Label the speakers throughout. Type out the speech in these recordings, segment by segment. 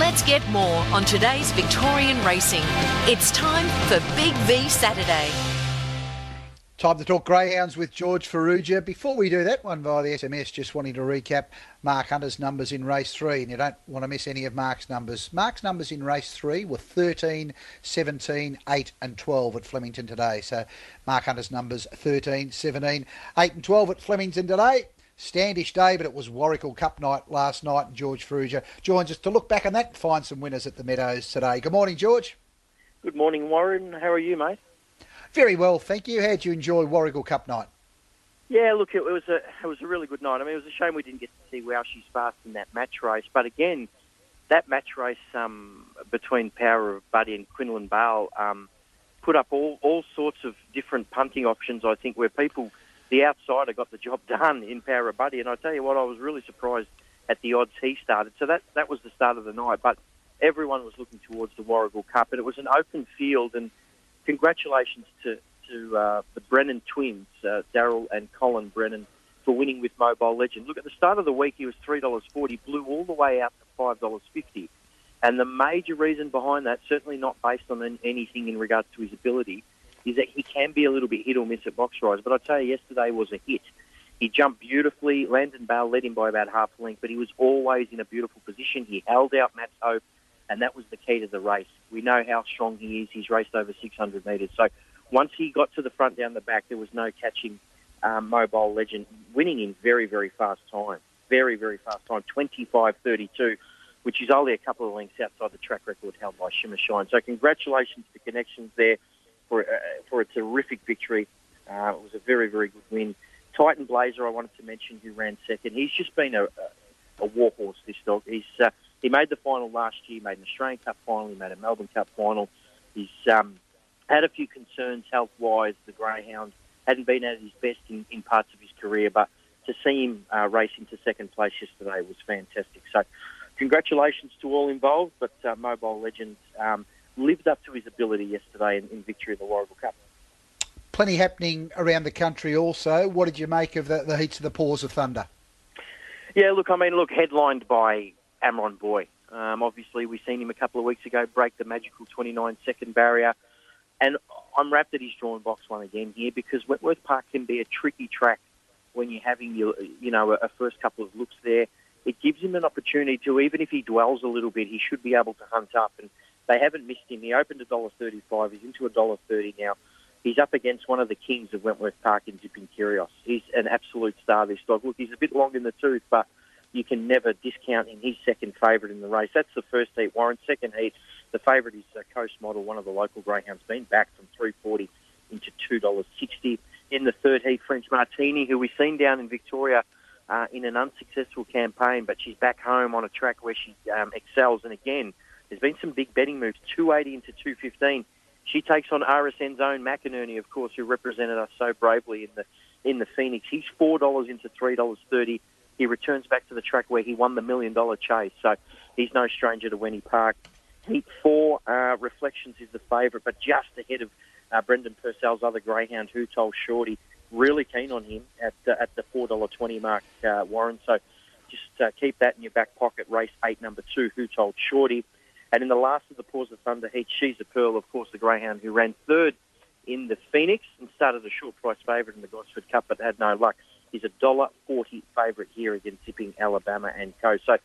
Speaker 1: Let's get more on today's Victorian racing. It's time for Big V Saturday.
Speaker 2: Time to talk greyhounds with George Farrugia. Before we do that one via the SMS, just wanting to recap Mark Hunter's numbers in race three, and you don't want to miss any of Mark's numbers. Mark's numbers in race three were 13, 17, 8, and 12 at Flemington today. So Mark Hunter's numbers 13, 17, 8, and 12 at Flemington today. Standish day, but it was Warragul Cup night last night, and George Farrugia joins us to look back on that and find some winners at the Meadows today. Good morning, George.
Speaker 3: Good morning, Warren. How are you, mate?
Speaker 2: Very well, thank you. How did you enjoy Warragul Cup night?
Speaker 3: Yeah, look, it was a it was a really good night. I mean, it was a shame we didn't get to see Wow She's Fast in that match race, but again, that match race um, between Power of Buddy and Quinlan Bale um, put up all, all sorts of different punting options. I think where people, the outsider, got the job done in Power of Buddy, and I tell you what, I was really surprised at the odds he started. So that that was the start of the night, but everyone was looking towards the Warragul Cup, and it was an open field and congratulations to to uh, the Brennan twins, uh, Daryl and Colin Brennan, for winning with Mobile Legend. Look, at the start of the week, he was three dollars forty, blew all the way out to five dollars fifty, and the major reason behind that, certainly not based on anything in regards to his ability, is that he can be a little bit hit or miss at box rise. But I tell you, yesterday was a hit. He jumped beautifully. Landon Bale led him by about half a length, but he was always in a beautiful position. He held out Matt's hope and that was the key to the race. We know how strong he is. He's raced over 600 metres. So once he got to the front down the back, there was no catching um, Mobile Legend, winning in very, very fast time. Very, very fast time, 25.32, which is only a couple of lengths outside the track record held by Shimmer Shine. So congratulations to Connections there for, uh, for a terrific victory. Uh, it was a very, very good win. Titan Blazer, I wanted to mention, who ran second. He's just been a, a, a war horse, this dog. He's... Uh, he made the final last year, made an Australian Cup final, he made a Melbourne Cup final. He's um, had a few concerns health wise. The Greyhound hadn't been at his best in, in parts of his career, but to see him uh, race into second place yesterday was fantastic. So, congratulations to all involved. But uh, Mobile Legends um, lived up to his ability yesterday in, in victory in the Warragul Cup.
Speaker 2: Plenty happening around the country also. What did you make of the, the heats of the Paws of Thunder?
Speaker 3: Yeah, look, I mean, look, headlined by Amron Boy. Um, obviously, we've seen him a couple of weeks ago break the magical 29 second barrier. And I'm wrapped that he's drawn box one again here because Wentworth Park can be a tricky track when you're having your, you know, a first couple of looks there. It gives him an opportunity to, even if he dwells a little bit, he should be able to hunt up. And they haven't missed him. He opened a dollar thirty-five. He's into a dollar thirty now. He's up against one of the kings of Wentworth Park in Zipping Curios. He's an absolute star. This dog. Look, he's a bit long in the tooth, but you can never discount him. He's second favourite in the race. That's the first heat. Warren, second heat. The favourite is uh, Coast Model, one of the local greyhounds, been back from three forty into two dollars sixty. In the third heat, French Martini, who we've seen down in Victoria uh, in an unsuccessful campaign, but she's back home on a track where she um, excels. And again, there's been some big betting moves. Two eighty into two fifteen. She takes on RSN's own McInerney, of course, who represented us so bravely in the in the Phoenix. He's four dollars into three dollars thirty he returns back to the track where he won the million dollar chase. So he's no stranger to Wenny Park. Heat four, uh, Reflections is the favourite, but just ahead of uh, Brendan Purcell's other greyhound, who told Shorty. Really keen on him at uh, at the four dollar twenty mark, uh, Warren. So just uh, keep that in your back pocket. Race eight, number two, who told Shorty. And in the last of the Paws of Thunder heat, she's a pearl, of course, the greyhound who ran third in the Phoenix and started a short price favourite in the Gosford Cup, but had no luck is a dollar forty favourite here against Zipping Alabama and Co. So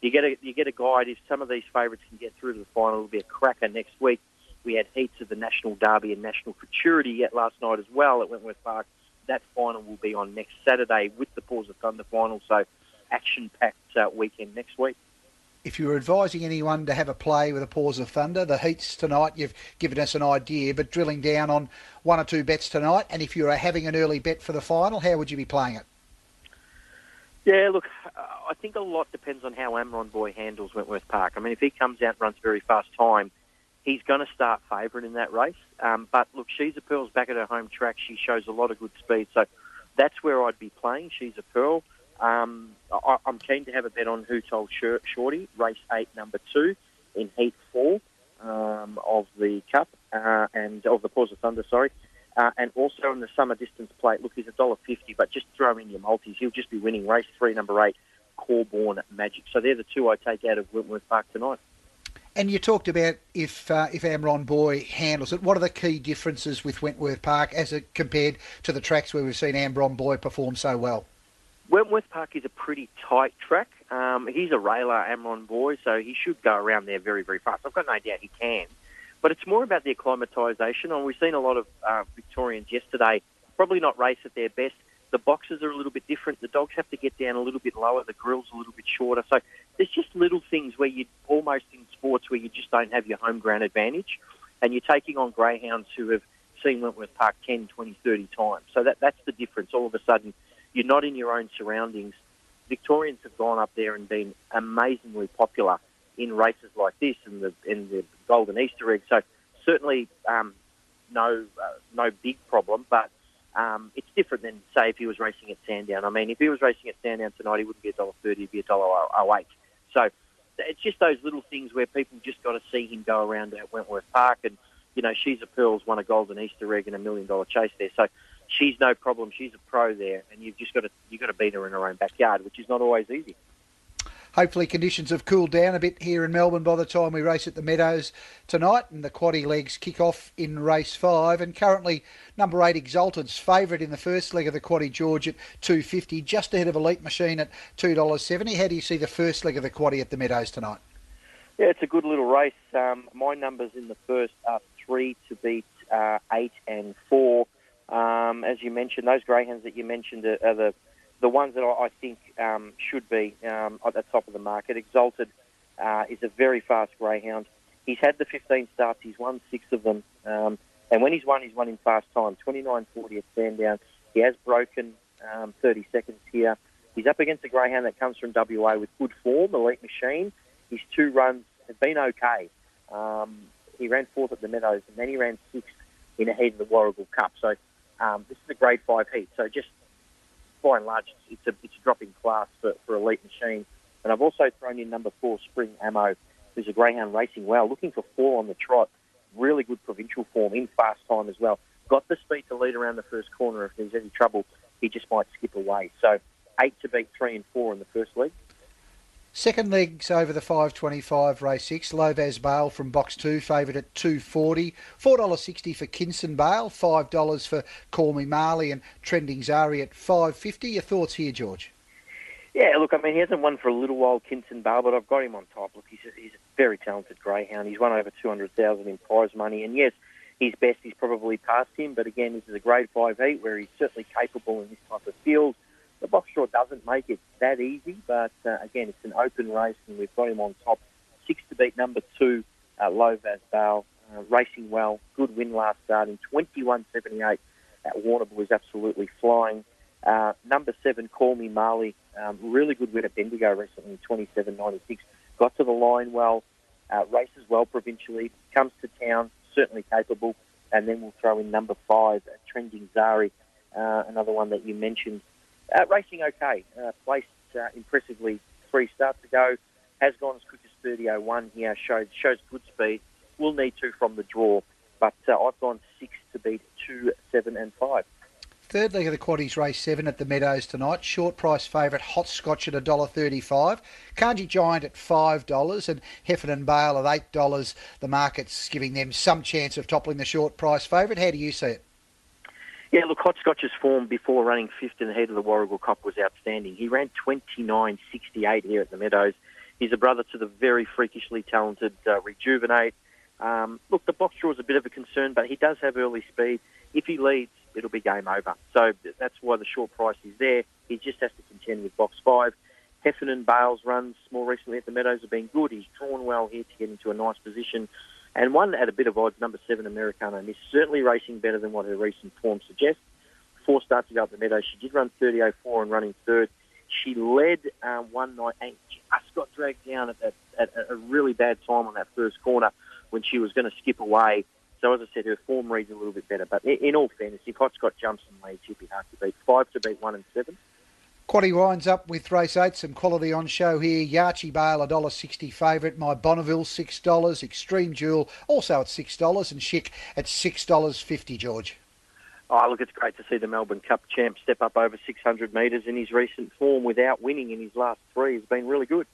Speaker 3: you get a you get a guide. If some of these favourites can get through to the final, it'll be a cracker next week. We had heats of the National Derby and National Futurity yet last night as well at Wentworth Park. That final will be on next Saturday with the Paws of Thunder final. So action-packed uh, weekend next week
Speaker 2: if you were advising anyone to have a play with a Paws of Thunder, the heats tonight, you've given us an idea, but drilling down on one or two bets tonight, and if you were having an early bet for the final, how would you be playing it?
Speaker 3: Yeah, look, uh, I think a lot depends on how Amron Boy handles Wentworth Park. I mean, if he comes out and runs very fast time, he's going to start favourite in that race. Um, but look, she's a Pearl's back at her home track. She shows a lot of good speed, so that's where I'd be playing. She's a Pearl. Um, I, am keen to have a bet on Who Told Shorty, race eight, number two, in heat four um, of the Cup uh, and of the Paws of Thunder, sorry. Uh, and also in the summer distance plate, look, he's a dollar fifty, but just throw in your multis. He'll just be winning race three, number eight, Corborn Magic. So they're the two I take out of Wentworth Park tonight.
Speaker 2: And you talked about if uh, if Amron Boy handles it. What are the key differences with Wentworth Park as it compared to the tracks where we've seen Amron Boy perform so well?
Speaker 3: Wentworth Park is a pretty tight track. Um, he's a railer, Amron Boy, so he should go around there very, very fast. I've got no doubt he can. But it's more about the acclimatisation. And we've seen a lot of uh, Victorians yesterday probably not race at their best. The boxes are a little bit different. The dogs have to get down a little bit lower. The grill's a little bit shorter. So there's just little things where you almost in sports where you just don't have your home ground advantage, and you're taking on greyhounds who have seen Wentworth Park 10, 20, 30 times. So that that's the difference. All of a sudden, you're not in your own surroundings. Victorians have gone up there and been amazingly popular in races like this and the the Golden Easter egg. So certainly um, no uh, no big problem, but um, it's different than say if he was racing at Sandown. I mean, if he was racing at Sandown tonight, he wouldn't be a dollar thirty; he'd be a dollar oh eight. So it's just those little things where people just got to see him go around at Wentworth Park, and you know, she's a Pearls won a golden Easter egg and a million dollar chase there. So she's no problem. She's a pro there, and you've just got to you've got to beat her in her own backyard, which is not always easy.
Speaker 2: Hopefully, conditions have cooled down a bit here in Melbourne by the time we race at the Meadows tonight, and the quaddy legs kick off in race five. And currently, number eight Exalted's favourite in the first leg of the quaddy George at two fifty, just ahead of Elite Machine at two dollars seventy. How do you see the first leg of the quaddy at the Meadows tonight?
Speaker 3: Yeah, it's a good little race. Um, my numbers in the first are three to beat uh, eight and four. Um, as you mentioned, those greyhounds that you mentioned are, are the the ones that I, think um, should be um, at the top of the market. Exalted uh, is a very fast greyhound. He's had the 15 starts. He's won six of them. Um, and when he's won, he's won in fast time. 29.40 at Sandown. He has broken um, 30 seconds here. He's up against a greyhound that comes from WA with good form, Elite Machine. His two runs have been okay. Um, he ran fourth at the Meadows, and then he ran sixth in a heat of the Warragul Cup. So um, this is a grade five heat. So just by and large, it's a, it's a drop in class for, for Elite Machine. And I've also thrown in number four, Spring Ammo, who's a greyhound racing well, looking for four on the trot. Really good provincial form in fast time as well. Got the speed to lead around the first corner. If there's any trouble, he just might skip away. So eight to beat three and four in the first leg.
Speaker 2: Second legs over the 525 race 6. Lovaz Bale from box 2 favoured at 240. $4.60 for Kinson Bale, $5 for Call Me Marley and Trending Zari at 550. Your thoughts here, George?
Speaker 3: Yeah, look, I mean, he hasn't won for a little while, Kinson Bale, but I've got him on top. Look, he's a, he's a very talented greyhound. He's won over 200000 in prize money, and yes, his best is probably past him, but again, this is a grade 5 heat where he's certainly capable in this type of field. The box draw doesn't make it that easy, but uh, again, it's an open race, and we've got him on top. Six to beat number two, uh, Lovaz Bale, uh, racing well. Good win last start in 21.78 at Warrnambool is absolutely flying. Uh, number seven, Call Me Marley, um, really good win at Bendigo recently in 27.96. Got to the line well, uh, races well provincially, comes to town, certainly capable. And then we'll throw in number five, Trending Zari, uh, another one that you mentioned. Uh, racing okay. Uh, placed uh, impressively three starts ago. Has gone as quick as 30.01 here. Shows, shows good speed. Will need two from the draw. But uh, I've gone six to beat two, seven, and five.
Speaker 2: Third leg of the quaddies race seven at the Meadows tonight. Short price favourite Hot Scotch at $1.35. Kanji Giant at $5 and Heffernan Bale at $8. The market's giving them some chance of toppling the short price favourite. How do you see it?
Speaker 3: Yeah, look, Hot Scotch's form before running fifth in the heat of the Warragul Cup was outstanding. He ran 29.68 here at the Meadows. He's a brother to the very freakishly talented uh, Rejuvenate. Um, look, the box draw is a bit of a concern, but he does have early speed. If he leads, it'll be game over. So that's why the short price is there. He just has to contend with box five. Heffernan Bale's runs more recently at the Meadows have been good. He's drawn well here to get into a nice position. And one at a bit of odds, number seven, Americano Miss, certainly racing better than what her recent form suggests. Four starts ago at the Meadow, she did run 30.04 and running third. She led uh, one night and just got dragged down at, that, at a really bad time on that first corner when she was going to skip away. So as I said, her form reads a little bit better. But in all fairness, if Hotspot jumps and leads, she'd be hard to beat. Five to beat one and seven.
Speaker 2: Quaddy winds up with race eight, some quality on show here. Yarchi Bale, $1.60 favourite. My Bonneville, $6. Extreme Jewel, also at $6. And Schick at $6.50, George.
Speaker 3: Oh, look, it's great to see the Melbourne Cup champ step up over 600 metres in his recent form without winning in his last three. he's been really good.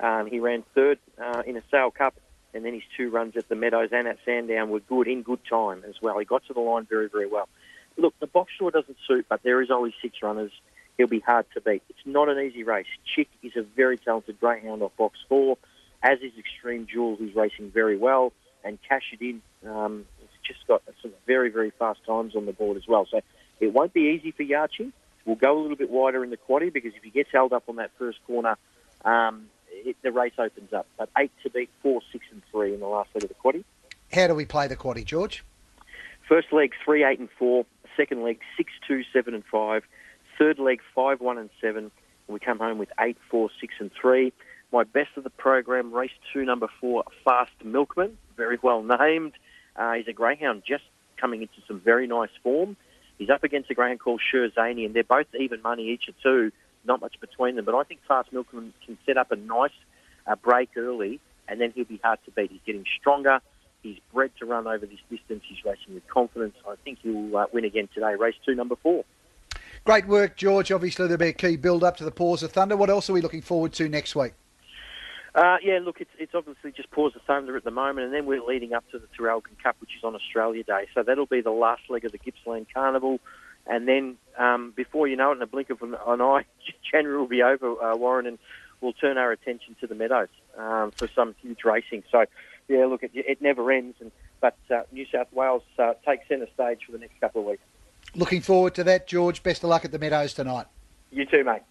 Speaker 3: Um, he ran third uh, in a Sale Cup and then his two runs at the Meadows and at Sandown were good in good time as well. He got to the line very, very well. Look, the box sure doesn't suit, but there is only six runners. He'll be hard to beat. It's not an easy race. Chick is a very talented greyhound off box four, as is Extreme Jewel, who's racing very well, and Cash It In. Um, it's just got some very, very fast times on the board as well. So it won't be easy for Yarchi. We'll go a little bit wider in the quaddy because if he gets held up on that first corner, um, it, the race opens up. But eight to beat four, six, and three in the last leg of the quaddy.
Speaker 2: How do we play the quaddy, George?
Speaker 3: First leg three, eight, and four. Second leg six, two, seven, and five. Third leg five, one, and seven. And we come home with eight, four, six, and three. My best of the program, race two, number four, Fast Milkman, very well named. Uh, he's a greyhound just coming into some very nice form. He's up against a greyhound called Shurzani, and they're both even money each of two not much between them. But I think Fast Milkman can set up a nice uh, break early, and then he'll be hard to beat. He's getting stronger. He's bred to run over this distance. He's racing with confidence. I think he'll uh, win again today. Race two, number four.
Speaker 2: Great work, George. Obviously, there'll be a key build up to the Paws of Thunder. What else are we looking forward to next week?
Speaker 3: Uh, yeah, look, it's, it's obviously just Paws of Thunder at the moment, and then we're leading up to the Traralgon Cup, which is on Australia Day. So that'll be the last leg of the Gippsland Carnival. And then um, before you know it, in a blink of an eye, January will be over, uh, Warren, and we'll turn our attention to the Meadows um, for some huge racing. So, yeah, look, it, it never ends. And but uh, New South Wales uh, takes centre stage for the next couple of weeks.
Speaker 2: Looking forward to that, George. Best of luck at the Meadows tonight.
Speaker 3: You too, mate.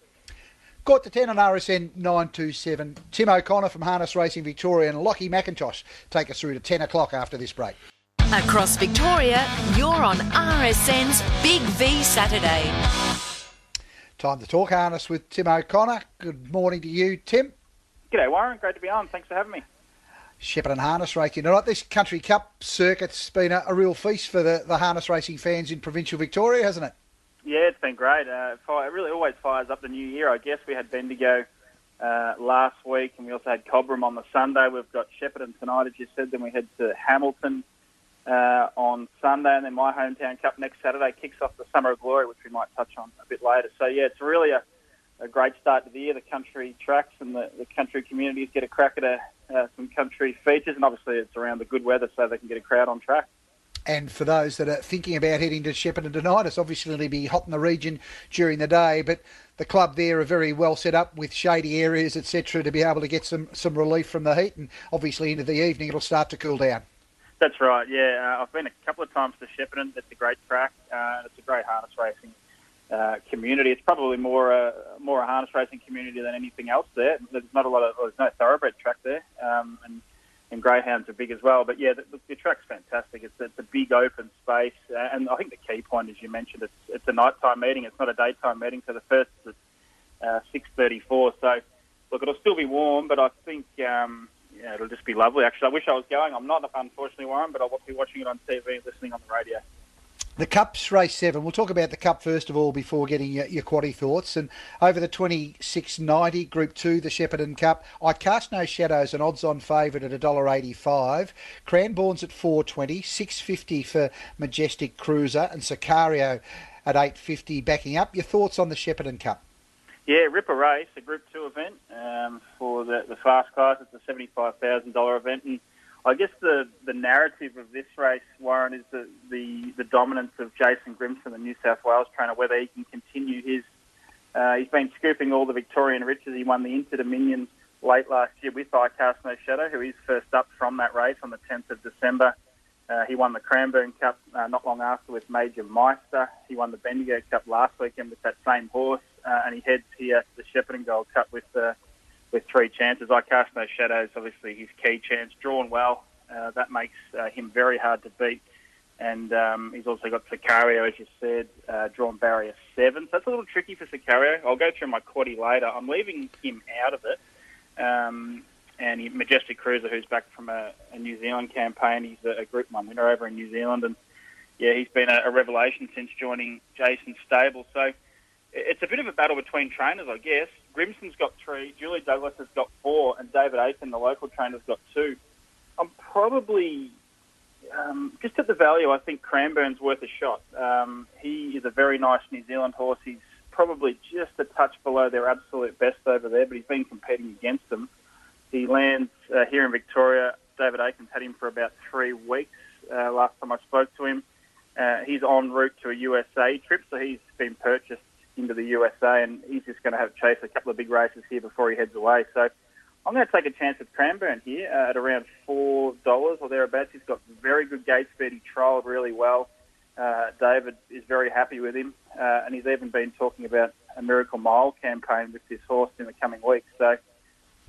Speaker 2: Got to 10 on RSN 927. Tim O'Connor from Harness Racing Victoria and Lockie McIntosh take us through to 10 o'clock after this break.
Speaker 1: Across Victoria, you're on RSN's Big V Saturday.
Speaker 2: Time to talk harness with Tim O'Connor. Good morning to you, Tim.
Speaker 4: G'day, Warren. Great to be on. Thanks for having me.
Speaker 2: Shepparton Harness Racing. All right, this Country Cup circuit's been a, a, real feast for the, the harness racing fans in provincial Victoria, hasn't it?
Speaker 4: Yeah, it's been great. Uh, it really always fires up the new year. I guess we had Bendigo uh, last week, and we also had Cobram on the Sunday. We've got Shepparton tonight, as you said. Then we head to Hamilton uh, on Sunday, and then my hometown cup next Saturday kicks off the Summer of Glory, which we might touch on a bit later. So yeah, it's really a, a great start to the year. The country tracks and the, the country communities get a crack at a, uh, some country features, and obviously it's around the good weather, so they can get a crowd on track.
Speaker 2: And for those that are thinking about heading to Shepparton tonight, it's obviously going to be hot in the region during the day, but the club there are very well set up with shady areas, etc., to be able to get some, some relief from the heat. And obviously into the evening, it'll start to cool down.
Speaker 4: That's right. Yeah, uh, I've been a couple of times to Shepparton. It's a great track. Uh, it's a great harness racing uh, community. It's probably more a more a harness racing community than anything else there. There's not a lot of there's no thoroughbred track there, um, and and greyhounds are big as well. But yeah, the, the track's fantastic. It's it's a big open space, uh, and I think the key point, as you mentioned, it's it's a nighttime meeting. It's not a daytime meeting. So the first is uh, six thirty four. So look, it'll still be warm, but I think. Um, yeah, it'll just be lovely. Actually, I wish I was going. I'm not, unfortunately, Warren, but I'll be watching it on TV listening on the radio.
Speaker 2: The Cup's race seven. We'll talk about the Cup first of all before getting your, your quaddy thoughts. And over the 2690 Group 2, the Shepparton Cup, I cast no shadows, an odds on favourite at $1.85. Cranbourne's at 420 650 for Majestic Cruiser, and Sicario at 850 backing up. Your thoughts on the Shepparton Cup?
Speaker 4: Yeah, Ripper Race, a Group 2 event um, for the, the fast class. It's a $75,000 event. And I guess the, the narrative of this race, Warren, is the, the, the dominance of Jason Grimson, the New South Wales trainer, whether he can continue his. Uh, he's been scooping all the Victorian riches. He won the Inter Dominion late last year with I Cast No Shadow, who is first up from that race on the 10th of December. Uh, he won the Cranbourne Cup uh, not long after with Major Meister. He won the Bendigo Cup last weekend with that same horse, uh, and he heads here to the Shepparton Gold Cup with uh, with three chances. I cast no shadows. Obviously, his key chance drawn well. Uh, that makes uh, him very hard to beat. And um, he's also got Sicario, as you said, uh, drawn barrier seven. So that's a little tricky for Sicario. I'll go through my quaddy later. I'm leaving him out of it. Um, and he, Majestic Cruiser, who's back from a, a New Zealand campaign. He's a, a, Group One winner over in New Zealand, and yeah, he's been a, a revelation since joining Jason's stable. So it's a bit of a battle between trainers, I guess. Grimson's got three, Julie Douglas has got four, and David Aiken, the local trainer, has got two. I'm probably um, just at the value. I think Cranbourne's worth a shot. Um, he is a very nice New Zealand horse. He's probably just a touch below their absolute best over there, but he's been competing against them. He lands uh, here in Victoria David Aikens had him for about three weeks uh, last time I spoke to him. Uh, he's en route to a USA trip, so he's been purchased into the USA, and he's just going to have chase a couple of big races here before he heads away. So I'm going to take a chance with Cranbourne here uh, at around four dollars or thereabouts. He's got very good gate speed. He trialled really well. Uh, David is very happy with him, uh, and he's even been talking about a Miracle Mile campaign with this horse in the coming weeks. So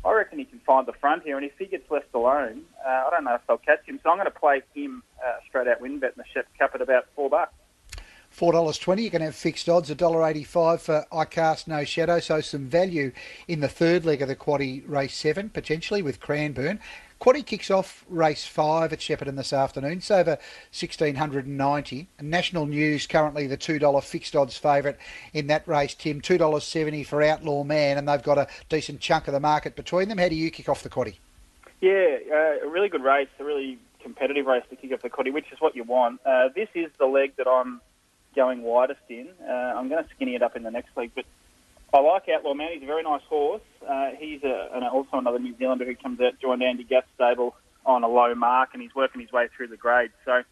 Speaker 4: I reckon he can find the front here, and if he gets left alone, uh, I don't know if they'll catch him. So I'm going to play him uh, straight out win bet in the Shep Cup at about four bucks.
Speaker 2: Four dollars twenty. You can have fixed odds. A dollar eighty-five for I cast no shadow. So some value in the third leg of the quaddy race seven potentially with Cranbourne. Quaddy kicks off race five at Shepparton this afternoon. It's over 1690. National News currently the $2 fixed odds favourite in that race, Tim. $2.70 for Outlaw Man, and they've got a decent chunk of the market between them. How do you kick off the quaddy?
Speaker 4: Yeah, uh, a really good race, a really competitive race to kick off the quaddy, which is what you want. Uh, this is the leg that I'm going widest in. Uh, I'm going to skinny it up in the next leg, but I like Outlaw Man. He's a very nice horse. Uh, he's a, an, also another New Zealander who comes out, joined Andy Gath's stable on a low mark, and he's working his way through the grade. So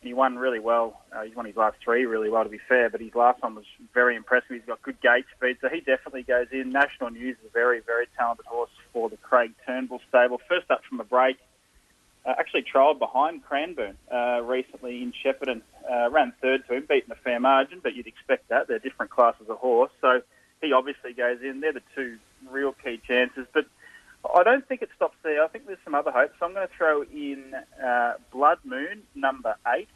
Speaker 4: he won really well. Uh, he's won his last three really well, to be fair, but his last one was very impressive. He's got good gate speed, so he definitely goes in. National News is a very, very talented horse for the Craig Turnbull stable. First up from a break, uh, actually trialled behind Cranbourne uh, recently in Shepparton. Uh, ran third to him, beaten a fair margin, but you'd expect that. They're different classes of horse. So he obviously goes in. They're the two real key chances. But I don't think it stops there. I think there's some other hopes. So I'm going to throw in uh, Blood Moon, number eight.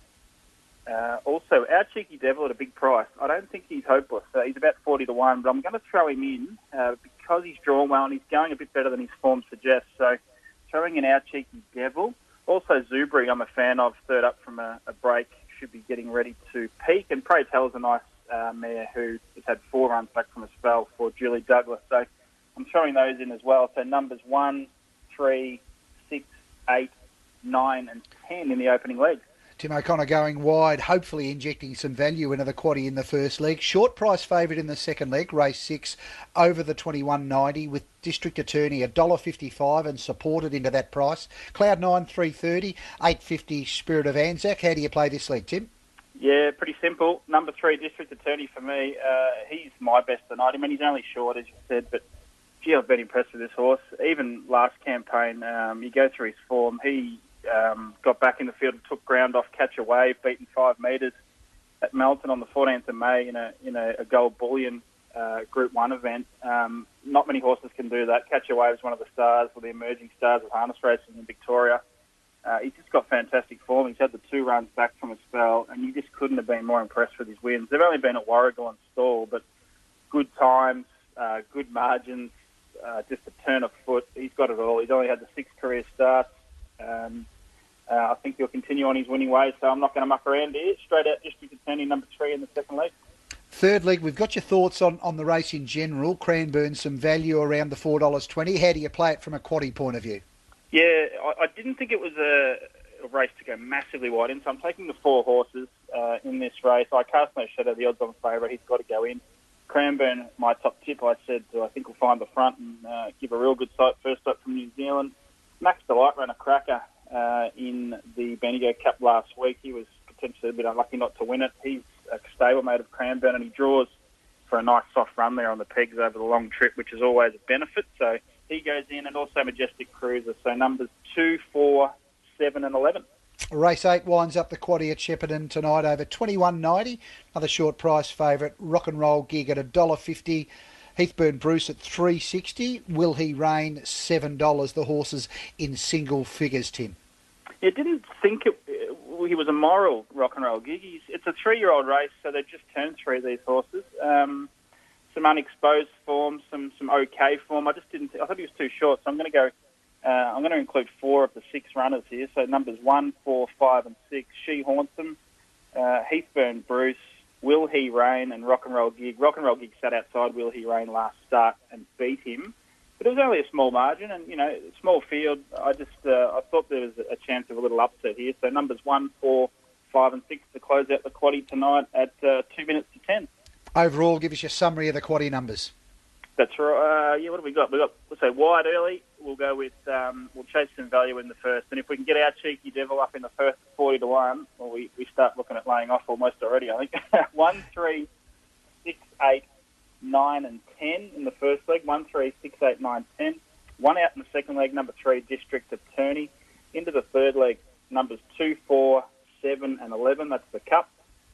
Speaker 4: Uh, also, our cheeky devil at a big price. I don't think he's hopeless. Uh, he's about 40 to 1, but I'm going to throw him in because he's drawn well and he's going a bit better than his form suggests. So, throwing in our cheeky devil. Also, Zubri, I'm a fan of, third up from a, a break, should be getting ready to peak. And Pray is a nice uh, mare who has had four runs back from a spell for Julie Douglas. So I'm throwing those in as well. So numbers one, three, six, eight, nine, and ten in the opening leg.
Speaker 2: Tim O'Connor going wide, hopefully injecting some value into the quaddy in the first leg. Short price favourite in the second leg, race six, over the 21.90 with District Attorney $1.55 and supported into that price. Cloud 9, 330, 850 Spirit of Anzac. How do you play this leg, Tim?
Speaker 4: Yeah, pretty simple. Number three, District Attorney for me. Uh, he's my best tonight. I mean, he's only short, as you said, but gee, I've been impressed with this horse. Even last campaign, um, you go through his form. He um, got back in the field and took ground off Catch a Wave, beaten five metres at Melton on the 14th of May in a in a, a gold bullion uh, Group One event. Um, not many horses can do that. Catch a Wave is one of the stars, or the emerging stars of harness racing in Victoria. Uh, he's just got fantastic form. He's had the two runs back from a spell, and you just couldn't have been more impressed with his wins. They've only been at Warragul and Stawell, but good times, uh, good margins, uh, just a turn of foot. He's got it all. He's only had the six career starts. Um, uh, I think he'll continue on his winning ways, so I'm not going to muck around here. Straight out district attorney number three in the second leg.
Speaker 2: Third leg, we've got your thoughts on, on the race in general. Cranbourne, some value around the $4.20. How do you play it from a quaddy point of view?
Speaker 4: Yeah, I, I didn't think it was a, a, race to go massively wide in, so I'm taking the four horses uh, in this race. I cast no shadow, the odds on favourite. He's got to go in. Cranbourne, my top tip, I said I think we'll find the front and uh, give a real good sight first up from New Zealand. Max Delight ran a cracker uh, in the Bendigo Cup last week. He was potentially a bit unlucky not to win it. He's a stablemate of Cranbourne and he draws for a nice soft run there on the pegs over the long trip, which is always a benefit. So he goes in, and also Majestic Cruiser. So numbers two, four, seven, and eleven.
Speaker 2: Race eight winds up the quaddy at Shepparton tonight over twenty one ninety. Another short price favourite, Rock and Roll Gig at a dollar fifty. Heathburn Bruce at three sixty. Will he reign seven dollars? The horses in single figures, Tim.
Speaker 4: You didn't think it, he was a moral rock and roll gig. He's, it's a three-year-old race, so they've just turned three. These horses. Um, some unexposed form, some some okay form. I just didn't. I thought he was too short, so I'm going to go. Uh, I'm going to include four of the six runners here. So numbers one, four, five, and six. She haunts them. Uh, Heathburn, Bruce, Will He Rain, and Rock and Roll Gig. Rock and Roll Gig sat outside Will He Rain last start and beat him, but it was only a small margin, and you know, small field. I just uh, I thought there was a chance of a little upset here. So numbers one, four, five, and six to close out the quaddy tonight at uh, two minutes to ten
Speaker 2: overall, give us your summary of the quaddy numbers.
Speaker 4: That's right. Uh, yeah, what have we got? We got let's say wide early, we'll go with um, we'll chase some value in the first, and if we can get our cheeky devil up in the first forty to one, well, we, we start looking at laying off almost already. I think one, three, six, eight, nine, and ten in the first leg. One, three, six, eight, nine, ten. One out in the second leg. Number three, District Attorney. Into the third leg, numbers two, four, seven, and eleven. That's the cup.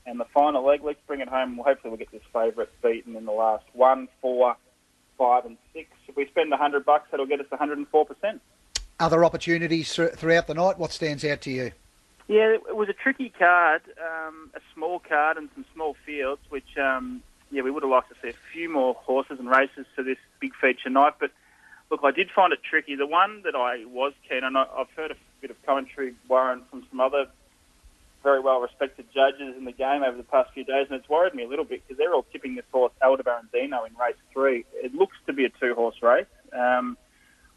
Speaker 4: And the final leg, let's bring it home. Hopefully, we'll get this favourite beaten in the last one, four, five, and six. If we spend a hundred bucks, that'll get us 104 percent.
Speaker 2: Other opportunities throughout the night. What stands out to you?
Speaker 4: Yeah, it was a tricky card, um, a small card and some small fields, which um, yeah we would have liked to see a few more horses and races to this big feature night. But look, I did find it tricky. The one that I was keen on, I've heard a bit of commentary, Warren, from some other very well respected judges in the game over the past few days, and it's worried me a little bit because they're all tipping this horse Aldebarandino in race three. It looks to be a two horse race. Um,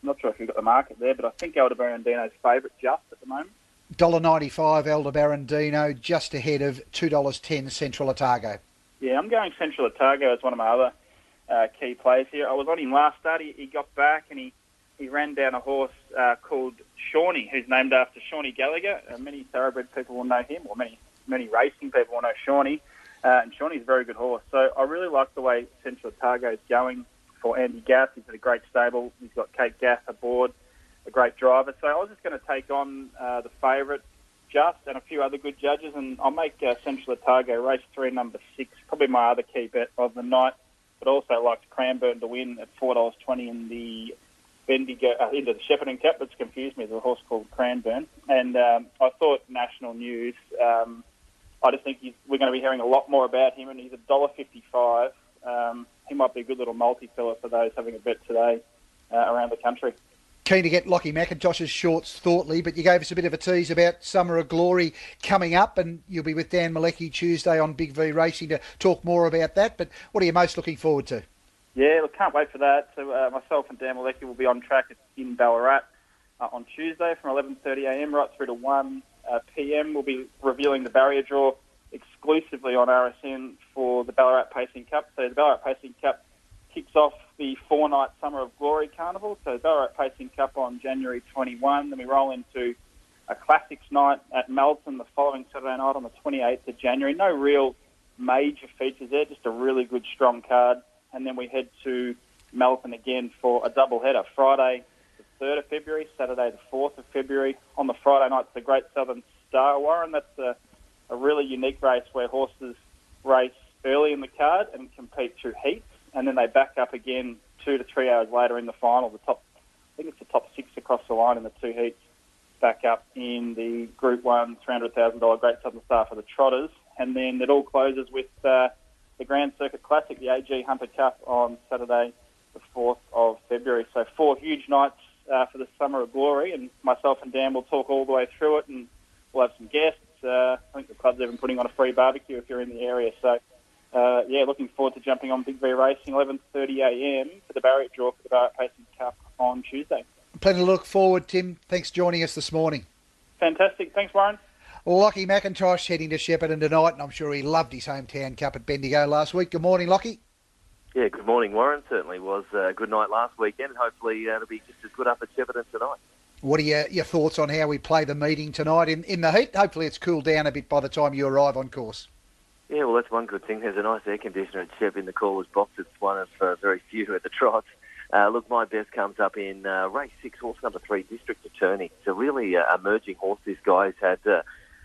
Speaker 4: I'm not sure if you've got the market there, but I think Aldebarandino's favourite just at the moment.
Speaker 2: $1.95 Aldebarandino, just ahead of $2.10 Central Otago.
Speaker 4: Yeah, I'm going Central Otago as one of my other uh, key plays here. I was on him last start. He, he got back and he, he ran down a horse uh, called Shawnee, who's named after Shawnee Gallagher. Uh, many thoroughbred people will know him, or many many racing people will know Shawnee. Uh, and Shawnee's a very good horse. So I really like the way Central Otago is going for Andy Gath. He's at a great stable. He's got Kate Gath aboard, a great driver. So I was just going to take on uh, the favourite, Just, and a few other good judges, and I'll make uh, Central Otago race three, number six, probably my other key bet of the night. But also liked Cranbourne to win at four dollars twenty in the Bendigo uh, into the Shepparton Cup. It's confused me. There's a horse called Cranbourne, and um, I thought national news. Um, I just think we're going to be hearing a lot more about him, and he's a dollar fifty-five. Um, he might be a good little multi filler for those having a bet today uh, around the country.
Speaker 2: Keen to get Lockie McIntosh's shorts thoughtly, but you gave us a bit of a tease about Summer of Glory coming up, and you'll be with Dan Malecki Tuesday on Big V Racing to talk more about that. But what are you most looking forward to?
Speaker 4: Yeah, look, can't wait for that. So uh, myself and Dan Malecki will be on track in Ballarat uh, on Tuesday from 11.30am right through to 1 uh, p.m. We'll be revealing the barrier draw exclusively on RSN for the Ballarat Pacing Cup. So the Ballarat Pacing Cup kicks off the four-night Summer of Glory Carnival. So Ballarat Pacing Cup on January 21. Then we roll into a Classics night at Melton the following Saturday night on the 28th of January. No real major features there, just a really good strong card. And then we head to Melton again for a double header. Friday the 3rd of February, Saturday the 4th of February. On the Friday night, the Great Southern Star Warren. That's a, a really unique race where horses race early in the card and compete through heats, and then they back up again two to three hours later in the final. The top, I think it's the top six across the line in the two heats, back up in the Group One $300,000 Great Southern Star for the Trotters, and then it all closes with uh, the Grand Circuit Classic, the AG Hunter Cup, on Saturday, the 4th of February. So four huge nights uh, for the Summer of Glory, and myself and Dan will talk all the way through it, and we'll have some guests. Uh, I think the club's even putting on a free barbecue if you're in the area. So, uh, yeah, looking forward to jumping on Big V Racing, 11.30am for the Barrier draw for the Ballarat Pacing Cup on Tuesday.
Speaker 2: Plenty to look forward, Tim. Thanks for joining us this morning.
Speaker 4: Fantastic. Thanks, Warren.
Speaker 2: Lockie McIntosh heading to Shepparton tonight, and I'm sure he loved his hometown cup at Bendigo last week. Good morning, Lockie.
Speaker 5: Yeah, good morning, Warren. Certainly was a good night last weekend. Hopefully, uh, it'll be just as good up at Shepparton tonight.
Speaker 2: What are your, your thoughts on how we play the meeting tonight in, in the heat? Hopefully, it's cooled down a bit by the time you arrive on course.
Speaker 5: Yeah, well, that's one good thing. There's a nice air conditioner at Shep in the caller's box. It's one of uh, very few at the trot. Uh, look, my best comes up in uh, race six, horse number three, District Attorney. It's a really uh, emerging horse. This guy's had uh,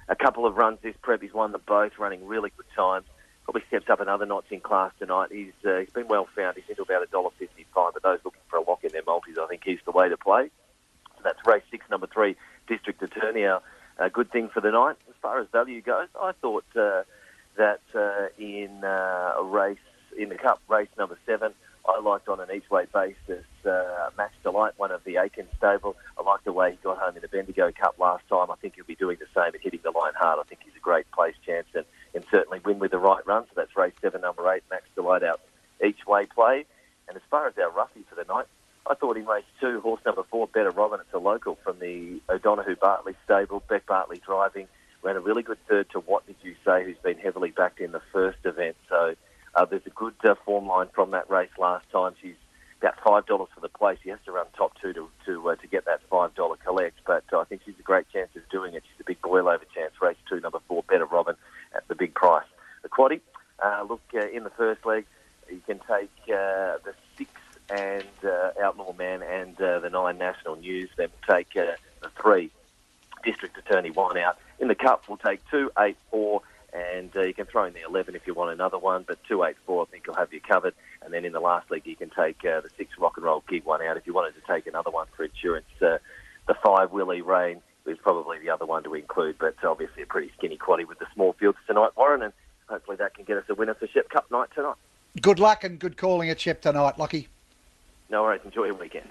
Speaker 5: a couple of runs this prep. He's won them both, running really good times. Probably steps up another notch in class tonight. He's uh, he's been well found. He's into about a dollar fifty-five. But those looking for a lock in their multis, I think he's the way to play. So that's race six, number three, District Attorney. A uh, good thing for the night as far as value goes. I thought that uh, in uh, a race in the Cup, race number seven, I liked on an each way basis uh, Max Delight, one of the Aiken stable. I like the way he got home in the Bendigo Cup last time. I think he'll be doing the same and hitting the line hard. I think he's a great place chance and, and certainly win with the right run. So that's race seven, number eight, Max Delight out each way play. And as far as our roughie for the night, I thought in race two, horse number four, Better Robin. It's a local from the O'Donoghue Bartley stable. Beck Bartley driving. Ran a really good third to What Did You Say, who's been heavily backed in the first event. So uh, there's a good uh, form line from that race last time. She's about five dollars for the place. He has to run top two to to uh, to get that five dollar collect. But uh, I think she's a great chance of doing it. She's a big boil over chance. Race two, number four, Better Robin at the big price. The quaddy. Uh, look uh, in the first leg, you can take the six and Outlaw Man and the nine National News. Then take the three District Attorney one out. In the cup, we'll take two, eight, four, and uh, you can throw in the 11 if you want another one, but 284 I think you'll have you covered. And then in the last league, you can take uh, the six rock and roll gig one out if you wanted to take another one for insurance. Uh, the five Willie Rain is probably the other one to include, but obviously a pretty skinny quaddy with the small fields tonight, Warren, and hopefully that can get us a winner for Shep Cup night tonight.
Speaker 2: Good luck and good calling at Shep tonight, Lockie.
Speaker 5: No worries. Enjoy your weekend.